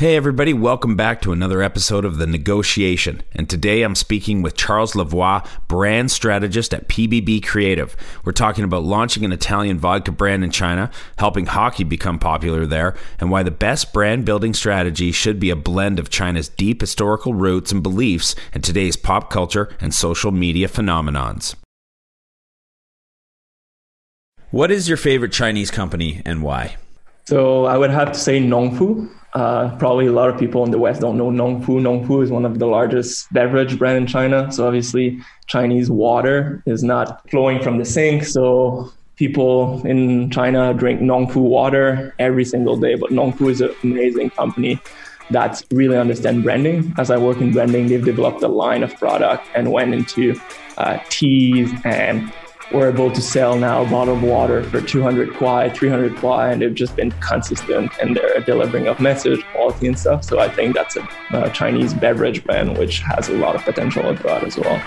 Hey, everybody, welcome back to another episode of The Negotiation. And today I'm speaking with Charles Lavoie, brand strategist at PBB Creative. We're talking about launching an Italian vodka brand in China, helping hockey become popular there, and why the best brand building strategy should be a blend of China's deep historical roots and beliefs and today's pop culture and social media phenomenons. What is your favorite Chinese company and why? So I would have to say Nongfu. Uh, probably a lot of people in the West don't know Nongfu. Nongfu is one of the largest beverage brand in China. So obviously, Chinese water is not flowing from the sink. So people in China drink Nongfu water every single day. But Nongfu is an amazing company that really understand branding. As I work in branding, they've developed a line of product and went into uh, teas and we're able to sell now bottled water for 200 kwai, 300 kwai, and they've just been consistent in their delivering of message, quality, and stuff. So I think that's a, a Chinese beverage brand which has a lot of potential abroad as well.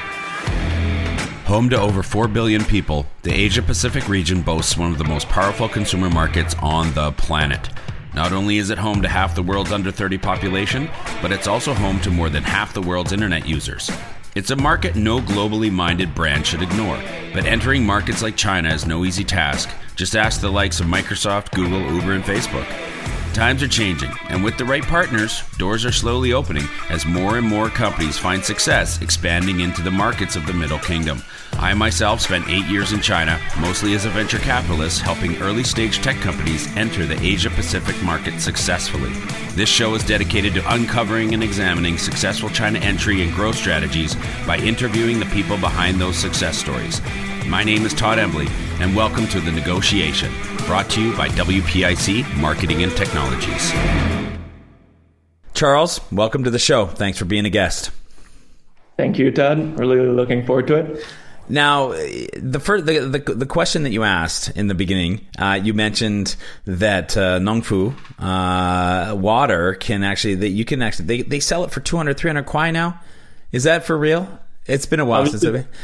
Home to over 4 billion people, the Asia Pacific region boasts one of the most powerful consumer markets on the planet. Not only is it home to half the world's under 30 population, but it's also home to more than half the world's internet users. It's a market no globally minded brand should ignore, but entering markets like China is no easy task. Just ask the likes of Microsoft, Google, Uber, and Facebook. Times are changing, and with the right partners, doors are slowly opening as more and more companies find success expanding into the markets of the Middle Kingdom. I myself spent eight years in China, mostly as a venture capitalist, helping early stage tech companies enter the Asia Pacific market successfully. This show is dedicated to uncovering and examining successful China entry and growth strategies by interviewing the people behind those success stories. My name is Todd Embley, and welcome to The Negotiation, brought to you by WPIC Marketing and Technologies. Charles, welcome to the show. Thanks for being a guest. Thank you, Todd. Really looking forward to it. Now, the first, the, the, the question that you asked in the beginning, uh, you mentioned that uh, Nongfu uh, water can actually that you can actually they, they sell it for 200 300 kwai now. Is that for real? It's been a while obviously, since I've been.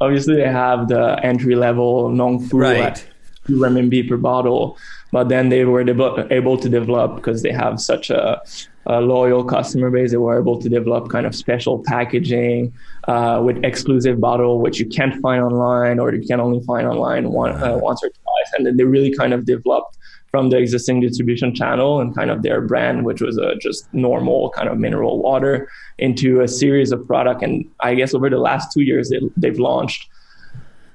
Obviously, they have the entry level Nongfu Right. at renminbi per bottle, but then they were de- able to develop because they have such a, a loyal customer base. They were able to develop kind of special packaging uh, with exclusive bottle, which you can't find online or you can only find online one, uh, once or twice. And then they really kind of developed from the existing distribution channel and kind of their brand, which was a just normal kind of mineral water, into a series of product. And I guess over the last two years, they, they've launched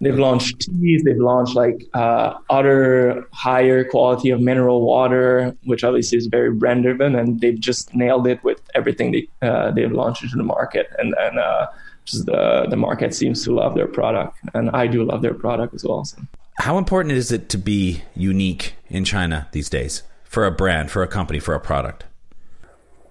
They've launched teas. They've launched like uh, other higher quality of mineral water, which obviously is very brand driven, and they've just nailed it with everything they uh, they've launched into the market, and and uh, just the the market seems to love their product, and I do love their product as well. So. How important is it to be unique in China these days for a brand, for a company, for a product?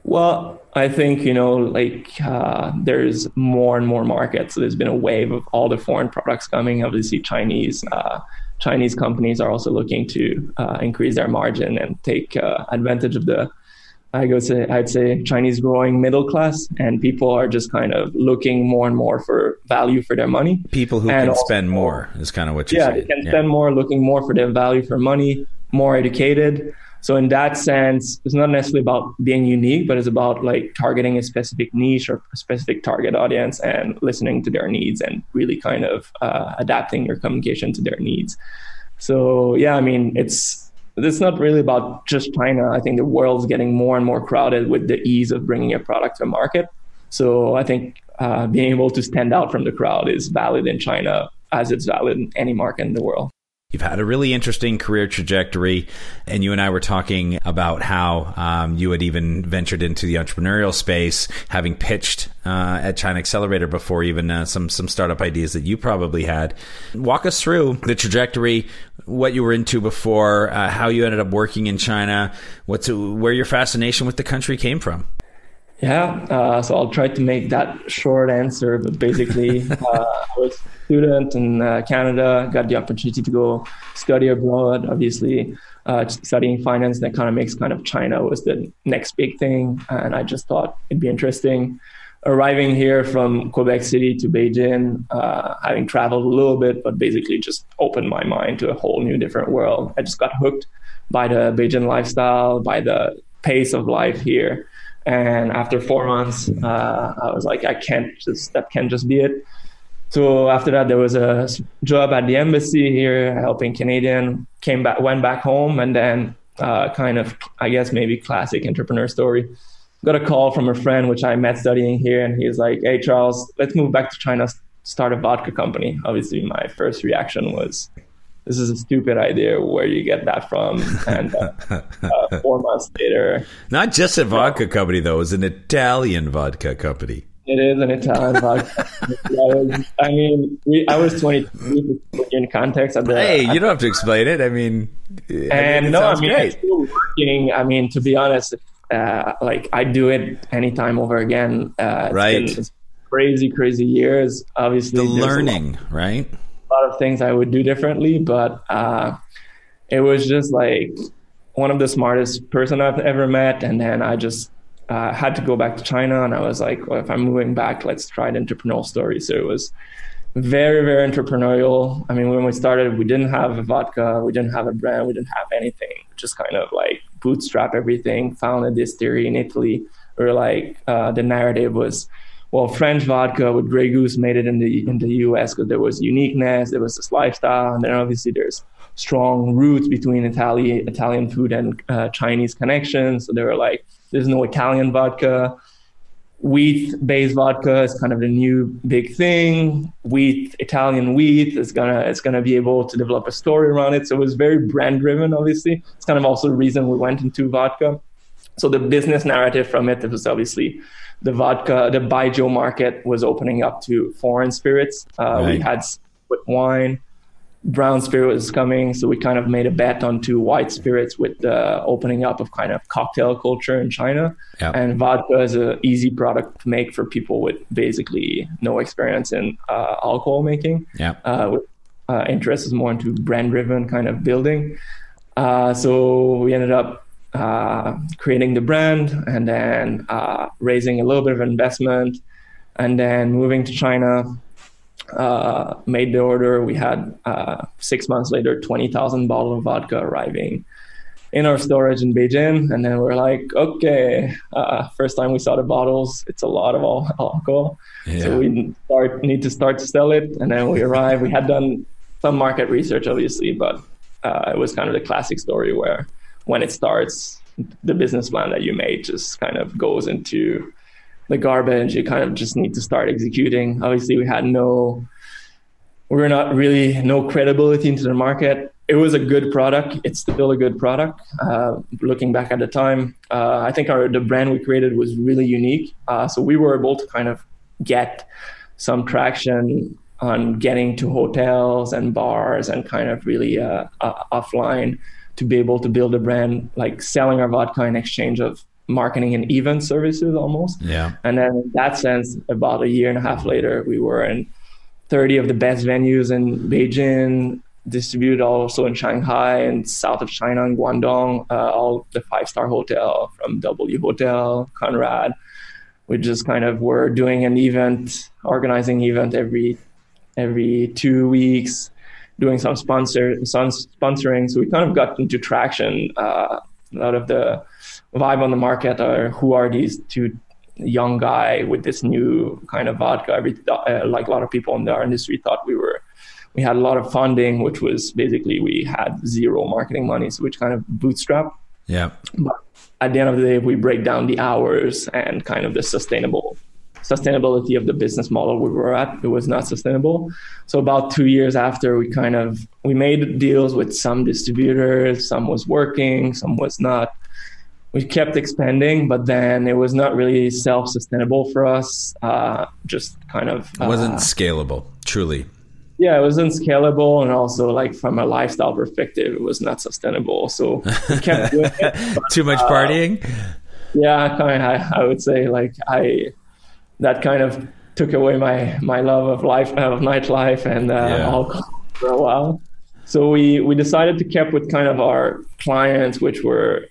Well, I think you know, like uh, there's more and more markets. So there's been a wave of all the foreign products coming. Obviously, Chinese uh, Chinese companies are also looking to uh, increase their margin and take uh, advantage of the. I go say I'd say Chinese growing middle class, and people are just kind of looking more and more for value for their money. People who And can also- spend more is kind of what you're yeah, saying. they can spend more, looking more for their value for money, more educated. So in that sense, it's not necessarily about being unique, but it's about like targeting a specific niche or a specific target audience and listening to their needs and really kind of uh, adapting your communication to their needs. So yeah, I mean, it's it's not really about just China. I think the world's getting more and more crowded with the ease of bringing a product to market. So I think uh, being able to stand out from the crowd is valid in China as it's valid in any market in the world. You've had a really interesting career trajectory, and you and I were talking about how um, you had even ventured into the entrepreneurial space, having pitched uh, at China Accelerator before, even uh, some some startup ideas that you probably had. Walk us through the trajectory, what you were into before, uh, how you ended up working in China, what's where your fascination with the country came from. Yeah, uh, so I'll try to make that short answer, but basically, uh, I was a student in uh, Canada, got the opportunity to go study abroad. Obviously, uh, studying finance and economics, kind of China was the next big thing, and I just thought it'd be interesting. Arriving here from Quebec City to Beijing, uh, having traveled a little bit, but basically just opened my mind to a whole new different world. I just got hooked by the Beijing lifestyle, by the pace of life here. And after four months, uh, I was like, I can't just that can't just be it. So after that, there was a job at the embassy here, helping Canadian. Came back, went back home, and then uh, kind of, I guess, maybe classic entrepreneur story. Got a call from a friend, which I met studying here, and he was like, "Hey, Charles, let's move back to China, start a vodka company." Obviously, my first reaction was, "This is a stupid idea. Where do you get that from?" And uh, uh, four months later, not just a vodka company though, it's an Italian vodka company. It is an Italian vodka. I, was, I mean, we, I was 23 in context. At the, hey, you don't have to explain it. I mean, and I mean, no, I mean, great. still working. I mean, to be honest, uh, like I do it anytime over again. Uh, right. Been, crazy, crazy years. Obviously, the learning, right? Lot of things I would do differently, but uh, it was just like one of the smartest person I've ever met, and then I just uh, had to go back to China, and I was like, well, if I'm moving back, let's try an entrepreneurial story. So it was very, very entrepreneurial. I mean, when we started, we didn't have a vodka, we didn't have a brand, we didn't have anything. Just kind of like bootstrap everything. Founded this theory in Italy. where like uh, the narrative was, well, French vodka with Grey Goose made it in the in the U.S. because there was uniqueness, there was this lifestyle, and then obviously there's strong roots between Italian Italian food and uh, Chinese connections. So they were like there's no Italian vodka. Wheat based vodka is kind of the new big thing. Wheat, Italian wheat is gonna it's gonna be able to develop a story around it. So it was very brand driven, obviously. It's kind of also the reason we went into vodka. So the business narrative from it was obviously the vodka, the baijiu market was opening up to foreign spirits. Uh, right. We had with wine brown spirit was coming, so we kind of made a bet onto white spirits with the opening up of kind of cocktail culture in China. And vodka is an easy product to make for people with basically no experience in uh, alcohol making. Yeah. Uh, uh, interest is more into brand driven kind of building. Uh, so we ended up uh, creating the brand and then uh, raising a little bit of investment and then moving to China uh, made the order. We had uh, six months later, 20,000 bottles of vodka arriving in our storage in Beijing. And then we're like, okay, uh, first time we saw the bottles, it's a lot of alcohol. Yeah. So we start need to start to sell it. And then we arrive. We had done some market research, obviously, but uh, it was kind of the classic story where when it starts, the business plan that you made just kind of goes into the garbage. You kind of just need to start executing. Obviously, we had no, we were not really no credibility into the market. It was a good product. It's still a good product. Uh, looking back at the time, uh, I think our the brand we created was really unique. Uh, so we were able to kind of get some traction on getting to hotels and bars and kind of really uh, offline to be able to build a brand like selling our vodka in exchange of marketing and event services almost. Yeah. And then in that sense, about a year and a half later, we were in 30 of the best venues in Beijing, distributed also in Shanghai and south of China in Guangdong, uh, all the five star hotel from W Hotel, Conrad. We just kind of were doing an event, organizing event every every two weeks, doing some sponsor some sponsoring. So we kind of got into traction. Uh, a lot of the vibe on the market are who are these two young guy with this new kind of vodka. Every, uh, like a lot of people in our industry thought we were, we had a lot of funding, which was basically we had zero marketing money, so which kind of bootstrap. Yeah. But at the end of the day, we break down the hours and kind of the sustainable sustainability of the business model we were at it was not sustainable so about two years after we kind of we made deals with some distributors some was working some was not we kept expanding, but then it was not really self-sustainable for us. Uh, just kind of it wasn't uh, scalable, truly. Yeah, it wasn't scalable, and also like from a lifestyle perspective, it was not sustainable. So we kept doing it. But, Too much uh, partying. Yeah, kind of. I, I, would say like I that kind of took away my my love of life of nightlife and uh, yeah. alcohol for a while. So we we decided to keep with kind of our clients, which were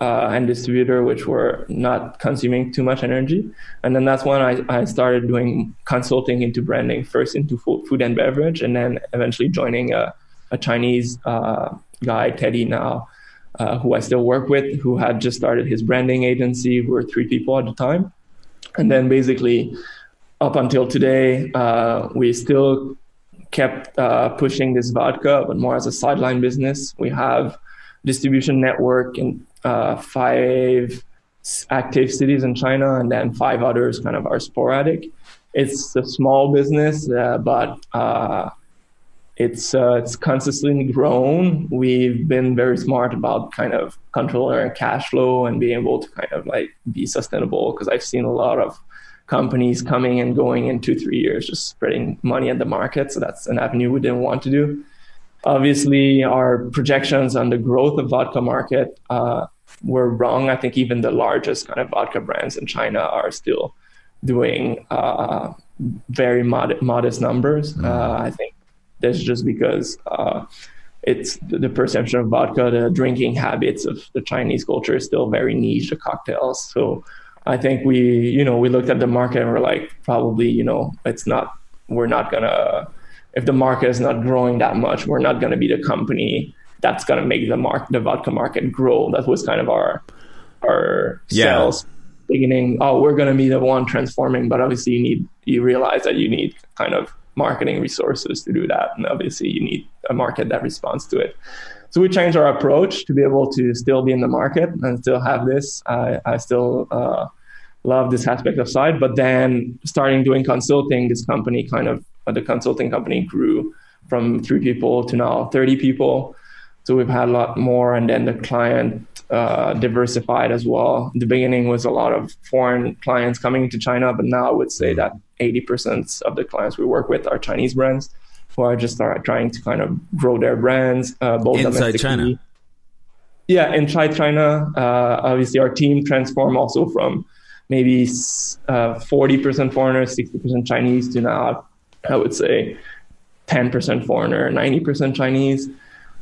uh, and distributor, which were not consuming too much energy. And then that's when I, I started doing consulting into branding, first into food and beverage, and then eventually joining a, a Chinese uh, guy, Teddy, now, uh, who I still work with, who had just started his branding agency. We were three people at the time. And then basically, up until today, uh, we still kept uh, pushing this vodka, but more as a sideline business. We have distribution network in uh, five active cities in China, and then five others kind of are sporadic. It's a small business, uh, but uh, it's uh, it's consistently grown. We've been very smart about kind of controlling our cash flow and being able to kind of like be sustainable. Because I've seen a lot of companies coming and going in two three years, just spreading money at the market. So that's an avenue we didn't want to do. Obviously, our projections on the growth of vodka market uh, were wrong. I think even the largest kind of vodka brands in China are still doing uh, very mod- modest numbers. Mm. Uh, I think that's just because uh, it's the perception of vodka, the drinking habits of the Chinese culture is still very niche, the cocktails. So I think we, you know, we looked at the market and we're like, probably, you know, it's not, we're not gonna, if the market is not growing that much, we're not gonna be the company that's gonna make the mark, the vodka market grow. That was kind of our, our yeah. sales beginning. Oh, we're gonna be the one transforming, but obviously you need, you realize that you need kind of marketing resources to do that. And obviously, you need a market that responds to it. So we changed our approach to be able to still be in the market and still have this. I, I still uh, love this aspect of side, but then starting doing consulting, this company kind of uh, the consulting company grew from three people to now 30 people. So we've had a lot more, and then the client uh, diversified as well. The beginning was a lot of foreign clients coming to China, but now I would say that 80% of the clients we work with are Chinese brands who are just are trying to kind of grow their brands uh, both inside China. Yeah, inside China. Uh, obviously, our team transformed also from maybe uh, 40% foreigners, 60% Chinese to now, I would say, 10% foreigner, 90% Chinese.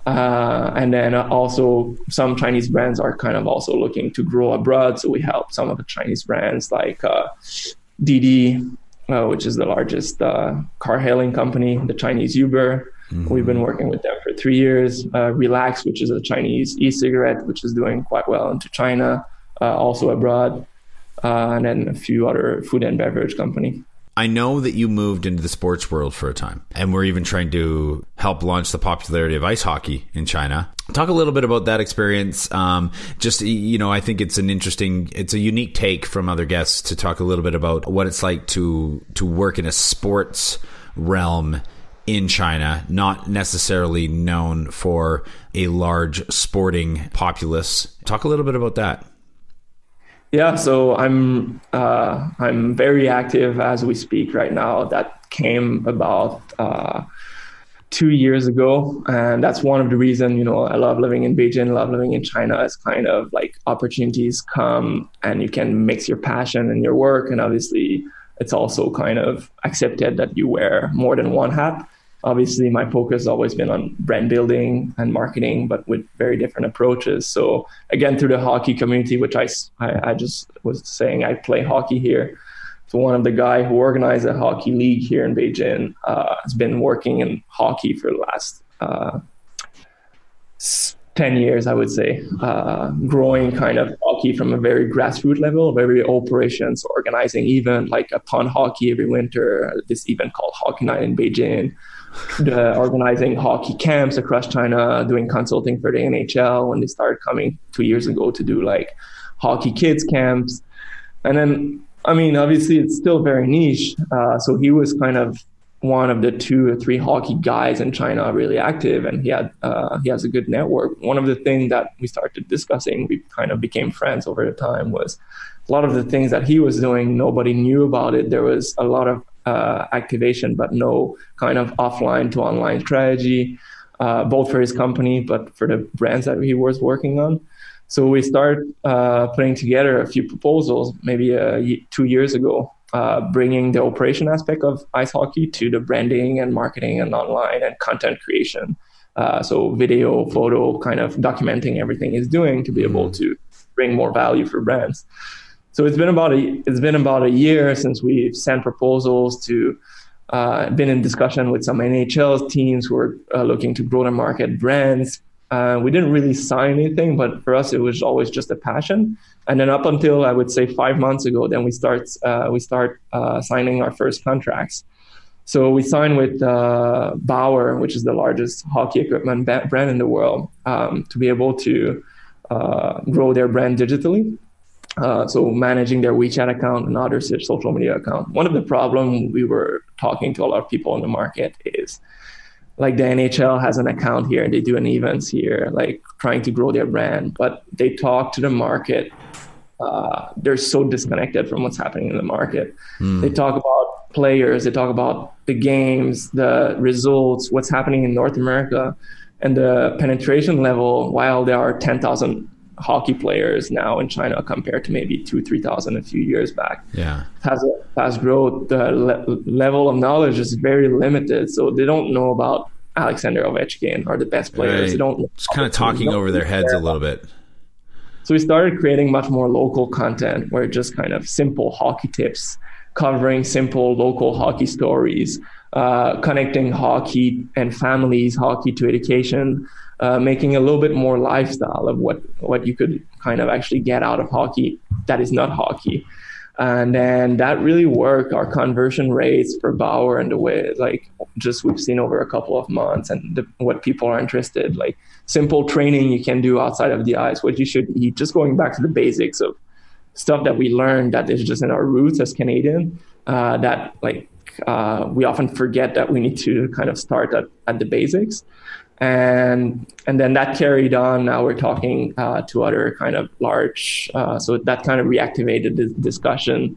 Uh, and then also some Chinese brands are kind of also looking to grow abroad. So we help some of the Chinese brands like uh, Didi, uh, which is the largest uh, car hailing company, the Chinese Uber. Mm-hmm. We've been working with them for three years. Uh, RELX, which is a Chinese e-cigarette, which is doing quite well into China, uh, also abroad, uh, and then a few other food and beverage company. I know that you moved into the sports world for a time, and we're even trying to help launch the popularity of ice hockey in China. Talk a little bit about that experience. Um, just you know, I think it's an interesting, it's a unique take from other guests to talk a little bit about what it's like to to work in a sports realm in China, not necessarily known for a large sporting populace. Talk a little bit about that. Yeah, so I'm uh, I'm very active as we speak right now. That came about uh, two years ago, and that's one of the reasons you know I love living in Beijing, love living in China. It's kind of like opportunities come, and you can mix your passion and your work, and obviously it's also kind of accepted that you wear more than one hat obviously my focus has always been on brand building and marketing but with very different approaches. So again through the hockey community which i, I, I just was saying i play hockey here. So one of the guy who organized a hockey league here in beijing uh, has been working in hockey for the last uh, 10 years i would say uh, growing kind of hockey from a very grassroots level very operations organizing event like a pond hockey every winter this event called hockey night in beijing uh, organizing hockey camps across China, doing consulting for the NHL when they started coming two years ago to do like hockey kids camps. And then, I mean, obviously it's still very niche. Uh, so he was kind of one of the two or three hockey guys in China really active, and he had uh, he has a good network. One of the things that we started discussing, we kind of became friends over the time, was a lot of the things that he was doing, nobody knew about it. There was a lot of uh, activation, but no kind of offline to online strategy, uh, both for his company, but for the brands that he was working on. So we started uh, putting together a few proposals, maybe uh, two years ago, uh, bringing the operation aspect of ice hockey to the branding and marketing and online and content creation. Uh, so video, photo, kind of documenting everything he's doing to be able mm-hmm. to bring more value for brands. So it's been about a it's been about a year since we've sent proposals to uh, been in discussion with some NHL teams who are uh, looking to grow the market brands. Uh, we didn't really sign anything, but for us, it was always just a passion. And then up until I would say five months ago, then we start uh, we start uh, signing our first contracts. So we signed with uh, Bauer, which is the largest hockey equipment brand in the world, um, to be able to uh, grow their brand digitally. Uh, so managing their WeChat account and other social media account. One of the problem we were talking to a lot of people in the market is like the NHL has an account here and they do an events here, like trying to grow their brand, but they talk to the market. Uh, they're so disconnected from what's happening in the market. Mm. They talk about players, they talk about the games, the results, what's happening in North America, and the penetration level. While there are 10,000 hockey players now in China compared to maybe two, three thousand a few years back. Yeah, has a fast growth. The le- level of knowledge is very limited, so they don't know about Alexander Ovechkin or the best players. Right. They don't. It's kind of talking over their heads a little bit. So we started creating much more local content, where just kind of simple hockey tips, covering simple local hockey stories, uh, connecting hockey and families, hockey to education uh, making a little bit more lifestyle of what what you could kind of actually get out of hockey that is not hockey. And then that really worked. Our conversion rates for bauer and the way like just we've seen over a couple of months and the, what people are interested like simple training you can do outside of the ice what you should eat just going back to the basics of stuff that we learned that is just in our roots as canadian uh, that like uh, we often forget that we need to kind of start at, at the basics and and then that carried on. Now we're talking uh, to other kind of large, uh, so that kind of reactivated the discussion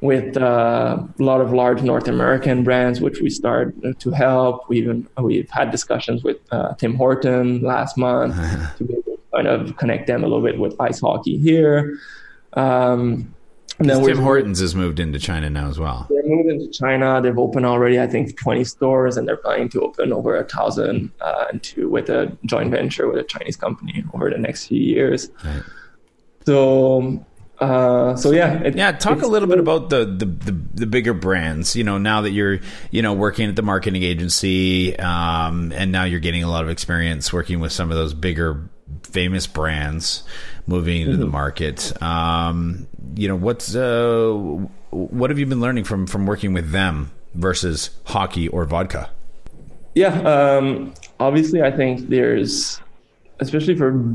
with uh, a lot of large North American brands, which we started to help. We even we've had discussions with uh, Tim Horton last month to be able to kind of connect them a little bit with ice hockey here. Um, and then Tim Hortons has moved into China now as well. They're moved into China. They've opened already, I think, 20 stores, and they're planning to open over a thousand uh, into with a joint venture with a Chinese company over the next few years. Right. So, uh, so yeah, it, yeah. Talk a little bit about the, the, the the bigger brands. You know, now that you're you know working at the marketing agency, um, and now you're getting a lot of experience working with some of those bigger famous brands moving into mm-hmm. the market. Um, you know, what's uh, what have you been learning from from working with them versus hockey or vodka? Yeah, um, obviously, I think there's, especially for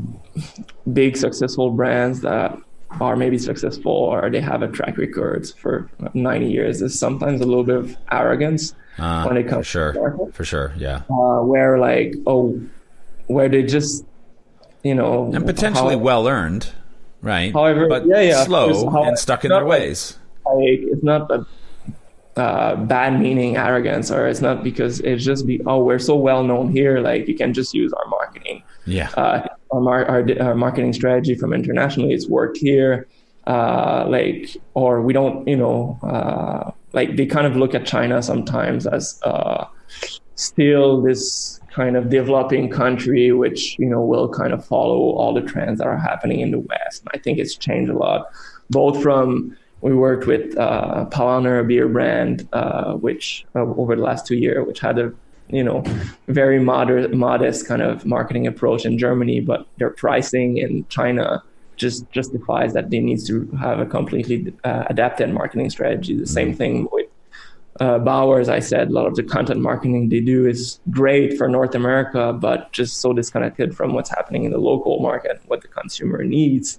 big successful brands that are maybe successful or they have a track record for 90 years, there's sometimes a little bit of arrogance uh, when it comes. For sure, for sure, yeah. Uh, where like, oh, where they just you know, and potentially how, well earned, right? However, but yeah, yeah, slow how, and stuck in their ways. Like, it's not a uh, bad meaning arrogance, or it's not because it's just be oh we're so well known here, like you can just use our marketing. Yeah, uh, our, mar- our, our marketing strategy from internationally, it's worked here. Uh, like, or we don't, you know, uh, like they kind of look at China sometimes as uh, still this kind of developing country, which you know will kind of follow all the trends that are happening in the West. I think it's changed a lot, both from we worked with uh, Paulaner, a beer brand, uh, which uh, over the last two years, which had a you know very moderate, modest kind of marketing approach in Germany, but their pricing in China just justifies that they need to have a completely uh, adapted marketing strategy. The same thing with uh, Bauer, as I said, a lot of the content marketing they do is great for North America, but just so disconnected from what's happening in the local market, what the consumer needs.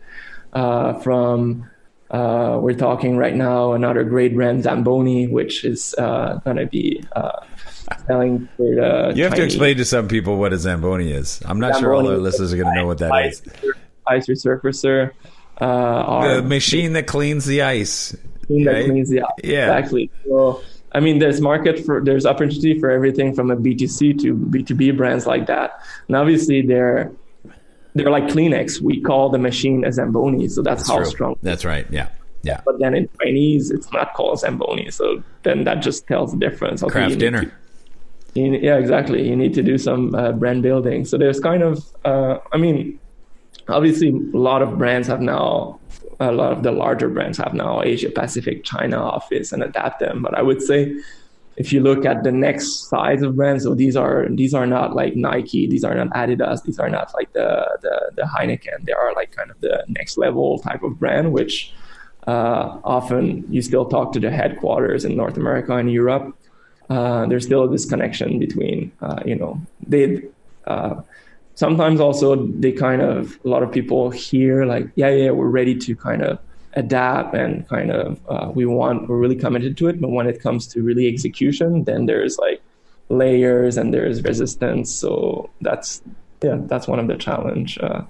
Uh, from uh, we're talking right now another great brand Zamboni, which is uh, going to be uh, selling for the. You have Chinese. to explain to some people what a Zamboni is. I'm not Zamboni sure all our listeners are going to know what that ice, is. Ice resurfacer. Uh, the machine that cleans the ice. Machine right? that cleans the ice. Yeah. Exactly. So I mean, there's market for there's opportunity for everything from a B2C to B2B brands like that. And obviously, they're they're like Kleenex. We call the machine a Zamboni, so that's, that's how true. strong. That's right. Yeah. Yeah. But then in Chinese, it's not called Zamboni. So then that just tells the difference. Okay, Kraft Dinner. To, you, yeah, exactly. You need to do some uh, brand building. So there's kind of, uh, I mean, obviously, a lot of brands have now a lot of the larger brands have now Asia Pacific, China office and adapt them. But I would say if you look at the next size of brands, so these are these are not like Nike, these are not Adidas, these are not like the the, the Heineken. They are like kind of the next level type of brand, which uh, often you still talk to the headquarters in North America and Europe. Uh, there's still this connection between, uh, you know, they uh, sometimes also they kind of a lot of people hear like, yeah, yeah, we're ready to kind of adapt and kind of uh, we want we're really committed to it. But when it comes to really execution then there's like layers and there's resistance. So that's yeah that's one of the challenge uh,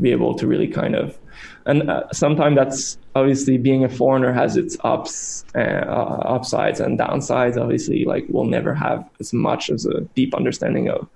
be able to really kind of and uh, sometimes that's obviously being a foreigner has its ups uh, upsides and downsides. Obviously like we'll never have as much as a deep understanding of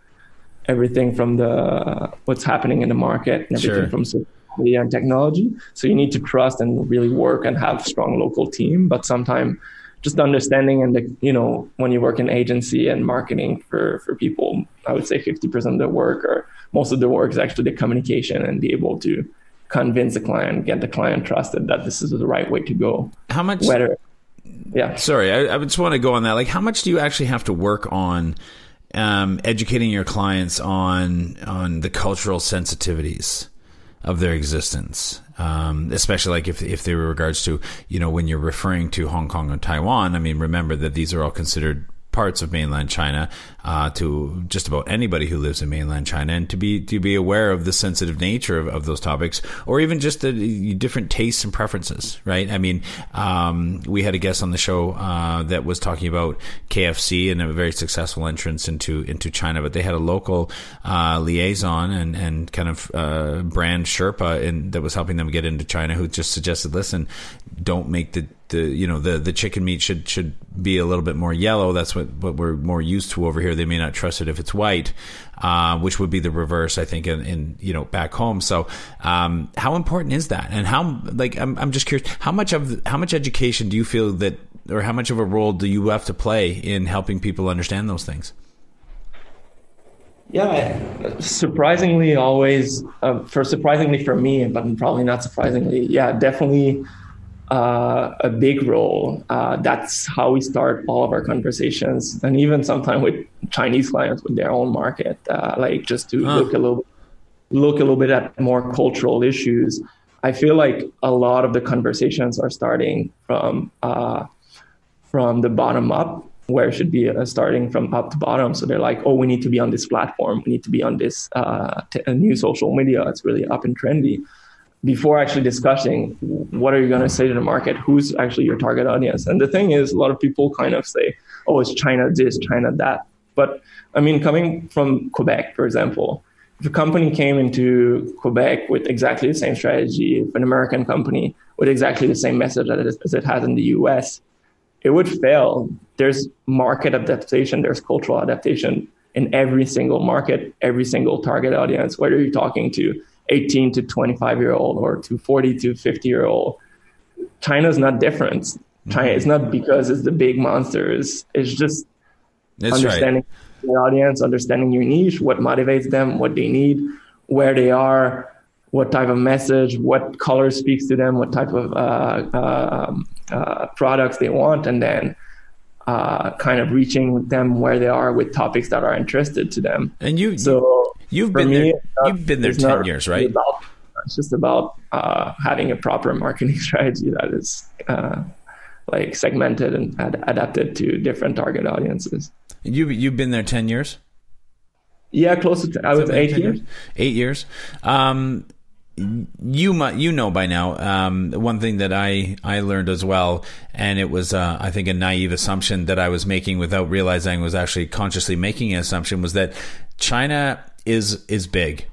everything from the what's happening in the market and everything sure. from media and technology. So you need to trust and really work and have strong local team. But sometimes just understanding and the, you know when you work in agency and marketing for for people, I would say 50% of the work or most of the work is actually the communication and be able to convince the client, get the client trusted that this is the right way to go. How much? Whether, yeah. Sorry, I, I just want to go on that. Like, how much do you actually have to work on? Um, educating your clients on on the cultural sensitivities of their existence. Um, especially like if if they were regards to you know when you're referring to Hong Kong and Taiwan. I mean, remember that these are all considered parts of mainland China uh, to just about anybody who lives in mainland China, and to be to be aware of the sensitive nature of, of those topics, or even just the different tastes and preferences. Right? I mean, um, we had a guest on the show uh, that was talking about KFC and a very successful entrance into into China, but they had a local uh, liaison and and kind of uh, brand Sherpa in, that was helping them get into China, who just suggested, listen, don't make the the you know the the chicken meat should should be a little bit more yellow. That's what what we're more used to over here. They may not trust it if it's white, uh, which would be the reverse, I think, in, in you know back home. So, um, how important is that? And how like I'm I'm just curious, how much of how much education do you feel that, or how much of a role do you have to play in helping people understand those things? Yeah, surprisingly, always uh, for surprisingly for me, but probably not surprisingly, yeah, definitely uh, a big role. Uh, that's how we start all of our conversations, and even sometimes with Chinese clients with their own market, uh, like just to huh. look a little look a little bit at more cultural issues. I feel like a lot of the conversations are starting from uh, from the bottom up, where it should be uh, starting from up to bottom. So they're like, oh, we need to be on this platform, we need to be on this uh, t- new social media. It's really up and trendy before actually discussing what are you going to say to the market who's actually your target audience. And the thing is a lot of people kind of say oh it's china this china that. But i mean coming from quebec for example if a company came into quebec with exactly the same strategy if an american company with exactly the same message as it has in the us it would fail. There's market adaptation there's cultural adaptation in every single market every single target audience whether you're talking to 18 to 25 year old or to 40 to 50 year old. China's not different. China is not because it's the big monsters. It's just That's understanding right. your audience, understanding your niche, what motivates them, what they need, where they are, what type of message, what color speaks to them, what type of uh, uh, uh, products they want, and then uh, kind of reaching them where they are with topics that are interested to them. And you, so You've been me, there. You've been there ten years, right? About, it's just about uh, having a proper marketing strategy that is uh, like segmented and ad- adapted to different target audiences. You you've been there ten years. Yeah, close to. T- I was eight years. years. Eight years. Um, you might you know by now um, one thing that I I learned as well, and it was uh, I think a naive assumption that I was making without realizing I was actually consciously making an assumption was that China is is big.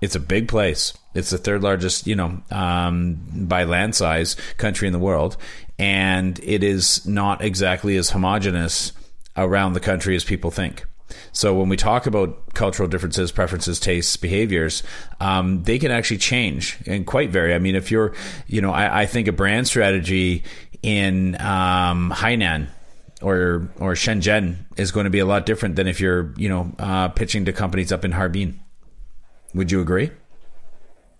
It's a big place. It's the third largest, you know, um, by land size country in the world, and it is not exactly as homogenous around the country as people think. So when we talk about cultural differences, preferences, tastes, behaviors, um, they can actually change and quite vary. I mean, if you're, you know, I, I think a brand strategy in um, Hainan or or Shenzhen is going to be a lot different than if you're you know uh, pitching to companies up in Harbin. Would you agree?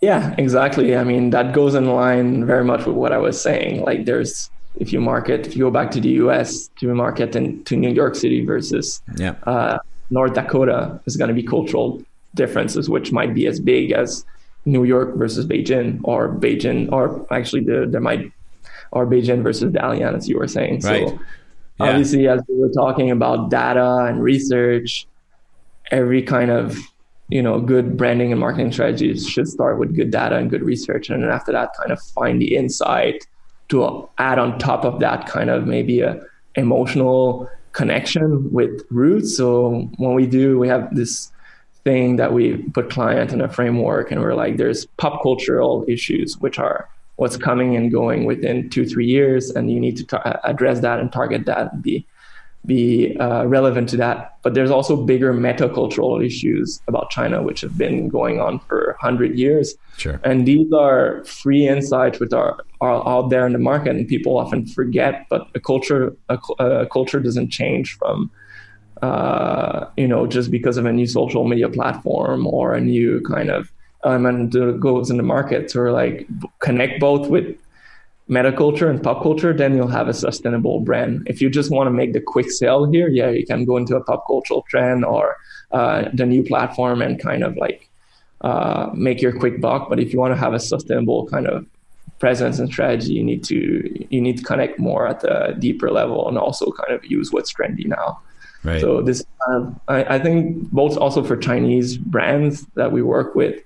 Yeah, exactly. I mean that goes in line very much with what I was saying. Like there's if you market, if you go back to the US to market in, to New York City versus yeah. uh, North Dakota, is going to be cultural differences, which might be as big as New York versus Beijing or Beijing, or actually the, there might, or Beijing versus Dalian, as you were saying. Right. So Yeah. obviously, as we were talking about data and research, every kind of you know good branding and marketing strategies should start with good data and good research and then after that kind of find the insight to add on top of that kind of maybe a emotional connection with roots so when we do we have this thing that we put client in a framework and we're like there's pop cultural issues which are what's coming and going within two three years and you need to ta- address that and target that and be be uh, relevant to that. But there's also bigger metacultural issues about China, which have been going on for 100 years. Sure. And these are free insights which are, are out there in the market, and people often forget. But a culture, a, a culture doesn't change from, uh, you know, just because of a new social media platform or a new kind of element that goes in the market. or like, connect both with metaculture and pop culture, then you'll have a sustainable brand. If you just want to make the quick sale here, yeah, you can go into a pop cultural trend or uh, the new platform and kind of like uh, make your quick buck. But if you want to have a sustainable kind of presence and strategy, you need to you need to connect more at the deeper level and also kind of use what's trendy now. Right. So this, uh, I, I think, both also for Chinese brands that we work with,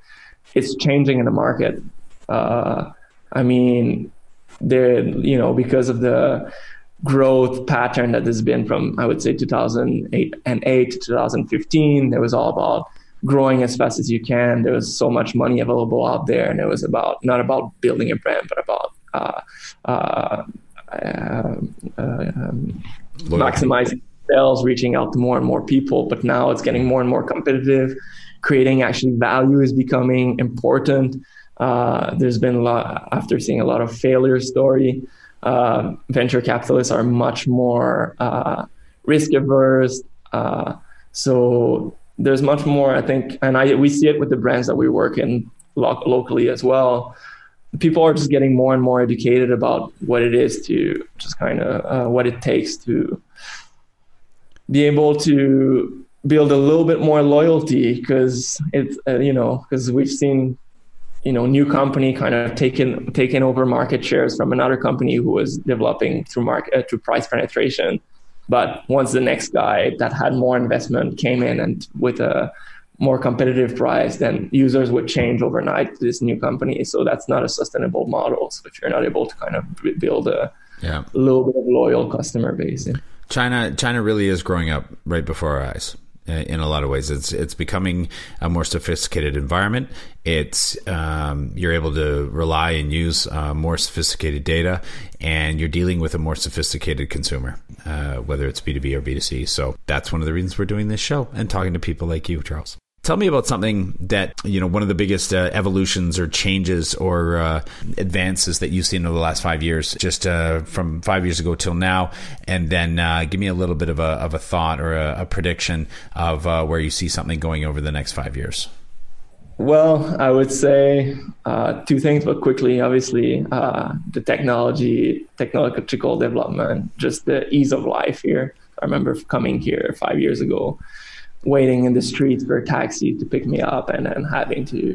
it's changing in the market. Uh, I mean, there, you know, because of the growth pattern that has been from, I would say, 2008 and 8 to 2015, it was all about growing as fast as you can. There was so much money available out there, and it was about not about building a brand, but about uh, uh, um, um, maximizing sales, reaching out to more and more people. But now it's getting more and more competitive. Creating actually value is becoming important. Uh, there's been a lot after seeing a lot of failure story. Uh, venture capitalists are much more uh, risk averse. Uh, so there's much more, I think, and I we see it with the brands that we work in lo- locally as well. People are just getting more and more educated about what it is to just kind of uh, what it takes to be able to build a little bit more loyalty because it's uh, you know because we've seen you know new company kind of taken taken over market shares from another company who was developing through market uh, through price penetration but once the next guy that had more investment came in and with a more competitive price then users would change overnight to this new company so that's not a sustainable model so if you're not able to kind of build a yeah. little bit of loyal customer base yeah. China China really is growing up right before our eyes in a lot of ways. It's it's becoming a more sophisticated environment. It's um, you're able to rely and use uh, more sophisticated data, and you're dealing with a more sophisticated consumer, uh, whether it's B two B or B two C. So that's one of the reasons we're doing this show and talking to people like you, Charles. Tell me about something that you know one of the biggest uh, evolutions or changes or uh, advances that you've seen over the last five years, just uh, from five years ago till now, and then uh, give me a little bit of a of a thought or a, a prediction of uh, where you see something going over the next five years. Well, I would say uh, two things, but quickly. Obviously, the technology, technological development, just the ease of life here. I remember coming here five years ago waiting in the streets for a taxi to pick me up and then having to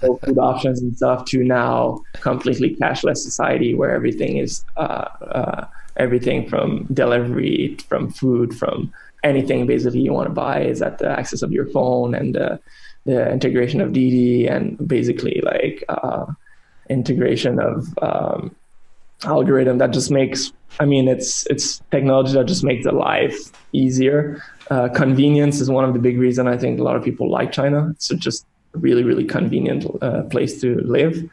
go food options and stuff to now completely cashless society where everything is uh, uh, everything from delivery from food from anything basically you want to buy is at the access of your phone and uh, the integration of Didi and basically like uh, integration of um, algorithm that just makes I mean it's it's technology that just makes the life easier uh, convenience is one of the big reasons I think a lot of people like China. It's just a really, really convenient uh, place to live.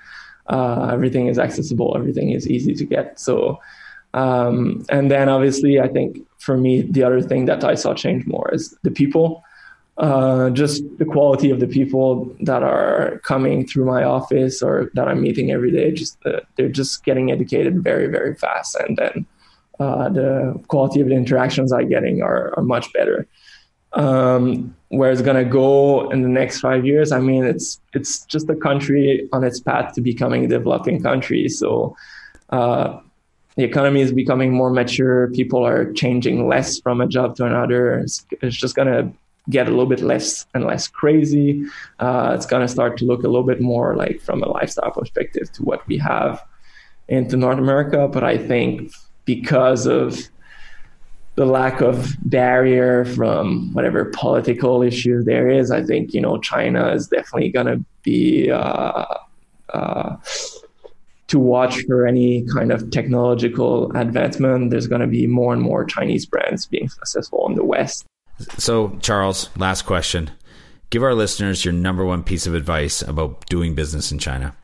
Uh, everything is accessible. Everything is easy to get. So, um, and then obviously, I think for me, the other thing that I saw change more is the people. Uh, just the quality of the people that are coming through my office or that I'm meeting every day. Just uh, they're just getting educated very, very fast, and then uh, the quality of the interactions I'm getting are, are much better. Um, where it's gonna go in the next five years, I mean, it's it's just a country on its path to becoming a developing country. So, uh, the economy is becoming more mature. People are changing less from a job to another. It's, it's just going to get a little bit less and less crazy. Uh, it's going to start to look a little bit more like from a lifestyle perspective to what we have into North America. But I think because of the lack of barrier from whatever political issue there is, I think you know China is definitely going to be uh, uh, to watch for any kind of technological advancement. There's going to be more and more Chinese brands being successful in the West. So, Charles, last question. Give our listeners your number one piece of advice about doing business in China.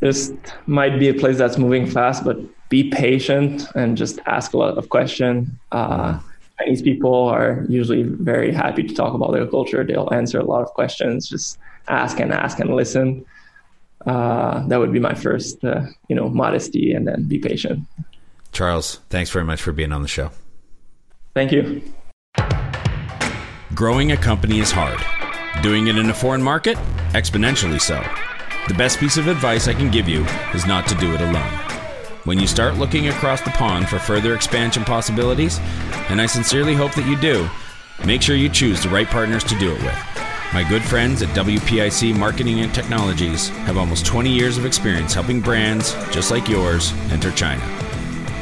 This might be a place that's moving fast, but be patient and just ask a lot of questions. Uh, Chinese people are usually very happy to talk about their culture. They'll answer a lot of questions. Just ask and ask and listen. Uh, that would be my first, uh, you know, modesty, and then be patient. Charles, thanks very much for being on the show. Thank you. Growing a company is hard. Doing it in a foreign market? Exponentially so. The best piece of advice I can give you is not to do it alone. When you start looking across the pond for further expansion possibilities, and I sincerely hope that you do, make sure you choose the right partners to do it with. My good friends at WPIC Marketing and Technologies have almost 20 years of experience helping brands just like yours enter China.